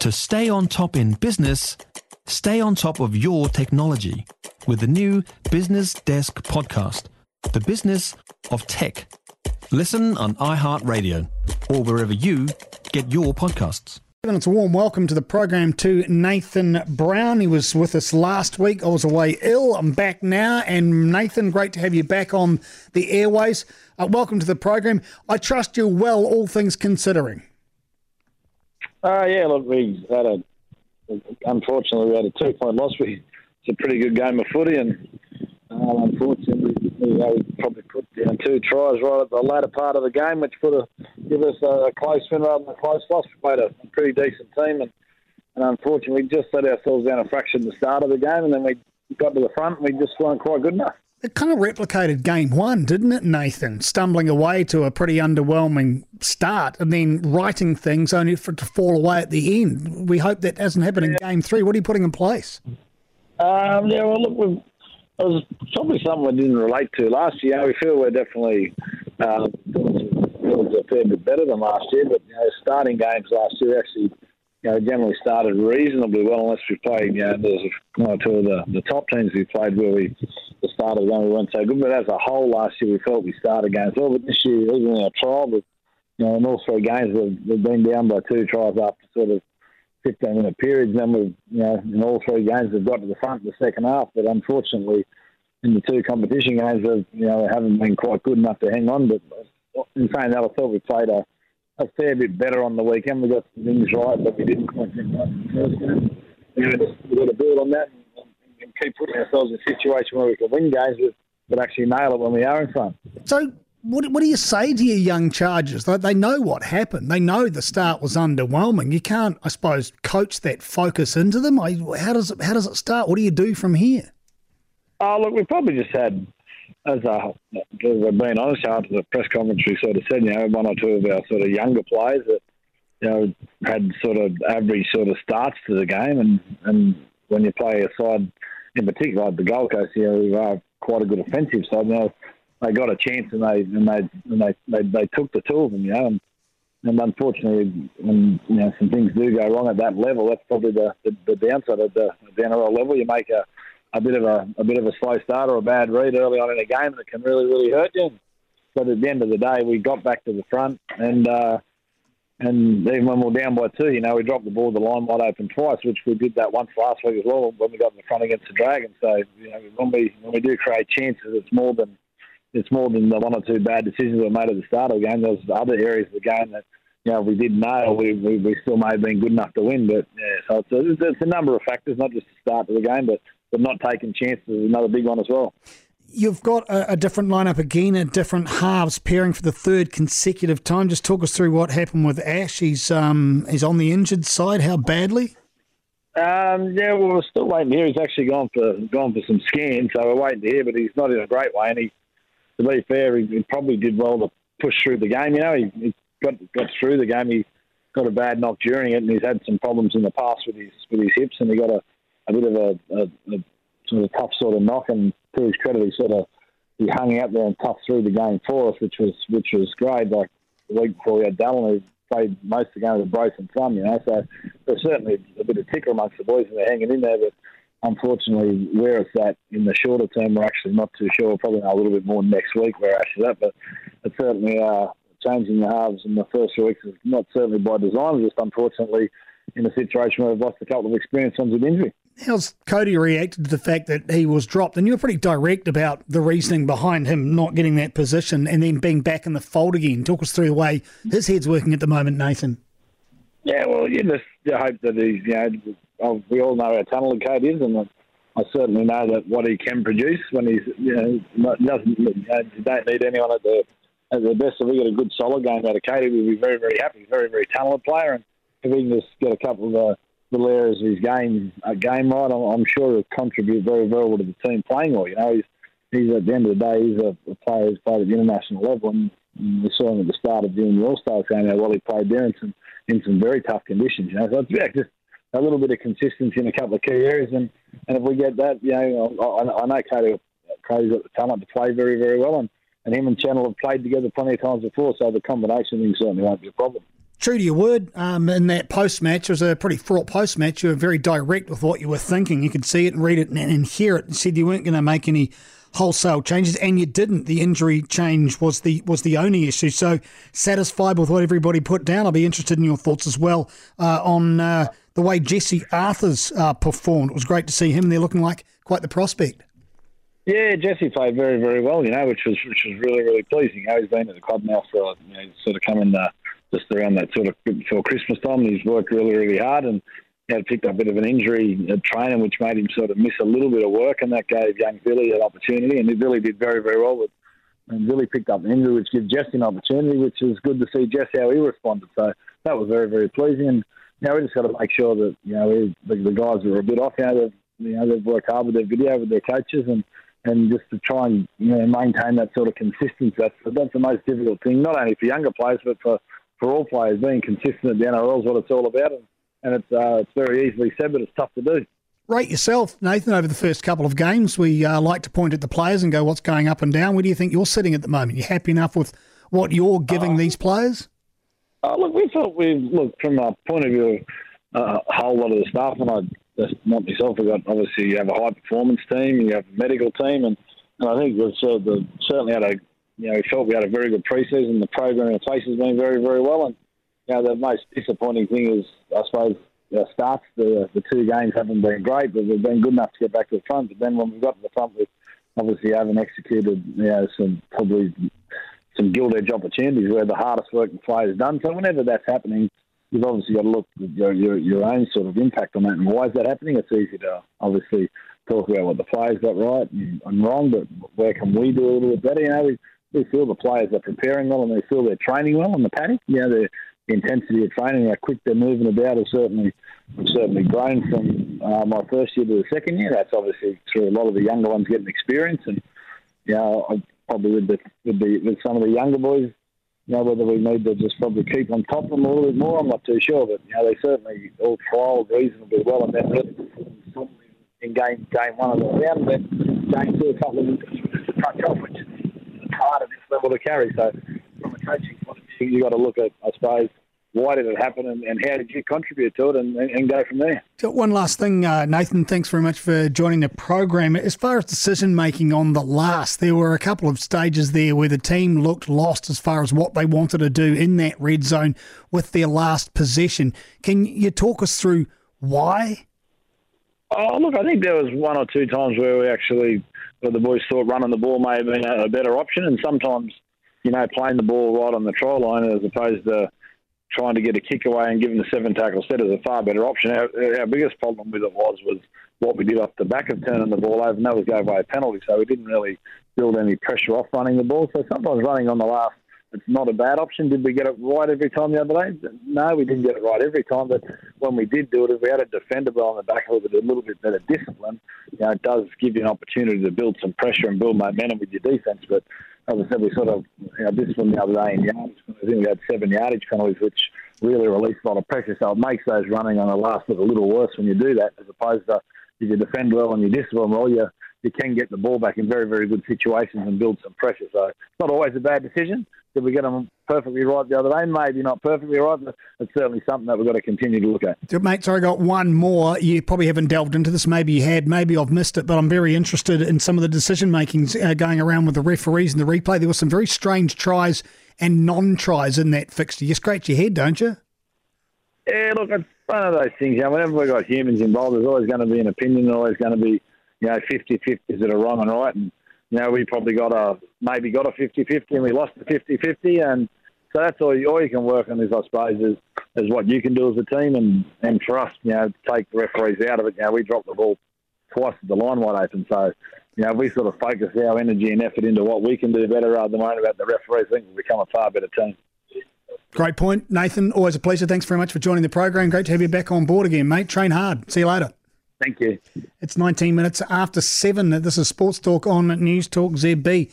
To stay on top in business, stay on top of your technology with the new Business Desk podcast, The Business of Tech. Listen on iHeartRadio or wherever you get your podcasts. And it's a warm welcome to the program to Nathan Brown. He was with us last week. I was away ill. I'm back now. And Nathan, great to have you back on the airways. Uh, welcome to the program. I trust you well, all things considering. Uh, yeah, look, we had a, unfortunately, we had a two point loss. We, it's a pretty good game of footy, and uh, unfortunately, you know, we probably put down two tries right at the latter part of the game, which put a, give us a close win rather than a close loss. We played a pretty decent team, and, and unfortunately, we just let ourselves down a fraction at the start of the game, and then we got to the front, and we just weren't quite good enough. It kind of replicated game one, didn't it, Nathan? Stumbling away to a pretty underwhelming start and then writing things only for it to fall away at the end. We hope that doesn't happen in game three. What are you putting in place? Um, yeah, well, look, it was probably something we didn't relate to last year. We feel we're definitely uh, a fair bit better than last year, but you know, starting games last year actually you know, generally started reasonably well, unless we played, you know, there's one or two of the, the top teams we played where we, the start of the game, we weren't so good. But as a whole, last year we felt we started games well. But this year, even in our trial, you know, in all three games, we've, we've been down by two tries after sort of 15 minute periods. And then we've, you know, in all three games, we've got to the front in the second half. But unfortunately, in the two competition games, we've, you know, we haven't been quite good enough to hang on. But in saying that, I thought we played a a fair bit better on the weekend. We got some things right, but we didn't quite get first. We've got to build on that keep putting ourselves in a situation where we can win games, but, but actually nail it when we are in front. So, what, what do you say to your young Chargers? They, they know what happened. They know the start was underwhelming. You can't, I suppose, coach that focus into them. How does it, how does it start? What do you do from here? Oh, look, we probably just had as we're being honest, after the press conference, we sort of said, you know, one or two of our sort of younger players that, you know, had sort of average sort of starts to the game, and and when you play a side, in particular the Gold Coast, you know, we are quite a good offensive side. You know, they got a chance and they and they and they, they, they took the two of them, you know, and, and unfortunately, when you know some things do go wrong at that level, that's probably the the, the downside of the, the NRL level. You make a a bit of a, a bit of a slow start or a bad read early on in a game that can really really hurt you. But at the end of the day, we got back to the front, and uh, and even when we are down by two, you know, we dropped the ball the line wide open twice, which we did that once last week as well when we got in the front against the Dragons. So you know, when we when we do create chances, it's more than it's more than the one or two bad decisions we made at the start of the game. There's other areas of the game that you know we did nail. We, we, we still may have been good enough to win, but yeah, so it's a, it's a number of factors, not just the start of the game, but but not taking chances is another big one as well. You've got a, a, different lineup again, a different halves pairing for the third consecutive time. Just talk us through what happened with Ash. He's um, he's on the injured side. How badly? Um, yeah, well, we're still waiting here. He's actually gone for gone for some scans, so we're waiting to hear. But he's not in a great way, and he, to be fair, he, he probably did well to push through the game. You know, he, he got got through the game. He got a bad knock during it, and he's had some problems in the past with his with his hips, and he got a a bit of a, a, a sort of tough sort of knock, and to his credit, he sort of he hung out there and toughed through the game for us, which was which was great. Like the week before, we had Dallin who played most of the game with a and thumb, you know. So there's certainly a bit of ticker amongst the boys, and they're hanging in there. But unfortunately, where it's at in the shorter term, we're actually not too sure. We'll probably know a little bit more next week where actually at. But it's certainly uh, changing the halves in the first few weeks is not certainly by design, just unfortunately in a situation where we've lost a couple of experienced ones with injury. How's Kodi reacted to the fact that he was dropped? And you were pretty direct about the reasoning behind him not getting that position and then being back in the fold again. Talk us through the way his head's working at the moment, Nathan. Yeah, well, you just you hope that he's, you know, we all know how talented Kodi is, and I certainly know that what he can produce when he's, you know, doesn't, you, know, you don't need anyone at the at the best. If we get a good solid game out of Kodi, we'll be very, very happy. Very, very talented player, and if we can just get a couple of uh, little areas of his game uh, game right, I'm, I'm sure he'll contribute very well to the team playing well. You know, he's he's at the end of the day, he's a, a player who's played at the international level, and, we saw him at the start of the All Star game how well he played there in some in some very tough conditions. You know, so it's yeah, just a little bit of consistency in a couple of key areas, and, and if we get that, you know, I, I know Kodi, Kodi's got the talent to play very very well, and, and him and Chanel have played together plenty of times before, so the combination thing certainly won't be a problem. True to your word, um, in that post match, it was a pretty fraught post match. You were very direct with what you were thinking. You could see it and read it and, and hear it, You said you weren't going to make any wholesale changes, and you didn't. The injury change was the was the only issue. So satisfied with what everybody put down. I'll be interested in your thoughts as well uh, on uh, the way Jesse Arthurs uh, performed. It was great to see him. They're looking like quite the prospect. Yeah, Jesse played very, very well, you know, which was which was really, really pleasing. You know, he's been at the club now for you know, sort of coming uh, just around that sort of before Christmas time. He's worked really, really hard and had picked up a bit of an injury at training, which made him sort of miss a little bit of work, and that gave young Billy an opportunity, and really did very, very well with. And Billy picked up an injury, which gave Jesse an opportunity, which was good to see Jesse how he responded. So that was very, very pleasing. And know, we just got to make sure that you know we, the, the guys are a bit off, you know, they've you know they've worked hard with their video with their coaches and and just to try and you know maintain that sort of consistency. That's that's the most difficult thing, not only for younger players but for, for all players. Being consistent at the NRL is what it's all about, and, and it's uh, it's very easily said, but it's tough to do. Rate yourself, Nathan, over the first couple of games. We uh, like to point at the players and go, what's going up and down? Where do you think you're sitting at the moment? You happy enough with what you're giving uh, these players? Uh, look, we thought we look from a point of view, uh, a whole lot of the staff, and I not myself. We've got obviously you have a high performance team, you have a medical team, and, and I think we've sort of the, certainly had a you know we felt we had a very good preseason. The program in place has been very very well, and you know the most disappointing thing is I suppose the starts the the two games haven't been great, but we've been good enough to get back to the front. But then when we got to the front, we obviously haven't executed you know some probably some gilt edge opportunities where the hardest work the players done. So whenever that's happening you've obviously got to look at your, your, your own sort of impact on that and why is that happening. It's easy to obviously talk about what the players got right and, and wrong, but where can we do a little bit better? You know, we, we feel the players are preparing well and they feel they're training well on the paddock. You know, the, intensity of training, how quick they're moving about has certainly certainly grown from uh, my first year to the second year. That's obviously through a lot of the younger ones getting experience and you know, probably with with with some of the younger boys you know, whether we need to just probably keep on top of them a little bit more, I'm not too sure. But, you know, they certainly all trialled reasonably well and then in game game one of the round. Then game two, a couple of touch off, which is hard at this level to carry. So, from a coaching point of view, you've got to look at, I suppose, why did it happen and, and how did you contribute to it and, and, and go from there. one last thing, uh, Nathan, thanks very much for joining the program. As far as decision making on the last, there were a couple of stages there where the team looked lost as far as what they wanted to do in that red zone with their last possession. Can you talk us through why? Oh, look, I think there was one or two times where we actually, where the boys thought running the ball may have been a, a better option, and sometimes, you know, playing the ball right on the try line as opposed to trying to get a kick away and giving the seven tackle set is a far better option. Our, our biggest problem with it was was what we did off the back of turning the ball over, and that was go by a penalty. So we didn't really build any pressure off running the ball. So sometimes running on the last, it's not a bad option. Did we get it right every time the other day? No, we didn't get it right every time. But when we did do it, if we had a defender on the back of it with a little bit better discipline, you know, it does give you an opportunity to build some pressure and build momentum with your defence. But as I said, we sort of, you know, one the other day in yardage, I think we had seven yardage penalties, which really released a lot of pressure. So it makes those running on the last look a little worse when you do that, as opposed to if you defend well and you discipline well, you, you can get the ball back in very, very good situations and build some pressure. So it's not always a bad decision. Did we get them perfectly right the other day? Maybe not perfectly right, but it's certainly something that we've got to continue to look at. Mate, sorry, I got one more. You probably haven't delved into this. Maybe you had. Maybe I've missed it, but I'm very interested in some of the decision makings uh, going around with the referees and the replay. There were some very strange tries and non tries in that fixture. You scratch your head, don't you? Yeah, look, it's one of those things. You know, whenever we've got humans involved, there's always going to be an opinion, there's always going to be, you know, 50-50s that are wrong and right. And, you know, we probably got a, maybe got a 50-50 and we lost a 50-50. And so that's all you, all you can work on is, I suppose, is, is what you can do as a team. And, and for us, you know, take the referees out of it, you know, we dropped the ball twice at the line wide open. So, you know, we sort of focus our energy and effort into what we can do better rather than worrying about the referees. I think we'll become a far better team. Great point, Nathan. Always a pleasure. Thanks very much for joining the program. Great to have you back on board again, mate. Train hard. See you later. Thank you. It's 19 minutes after seven. This is Sports Talk on Newstalk ZB.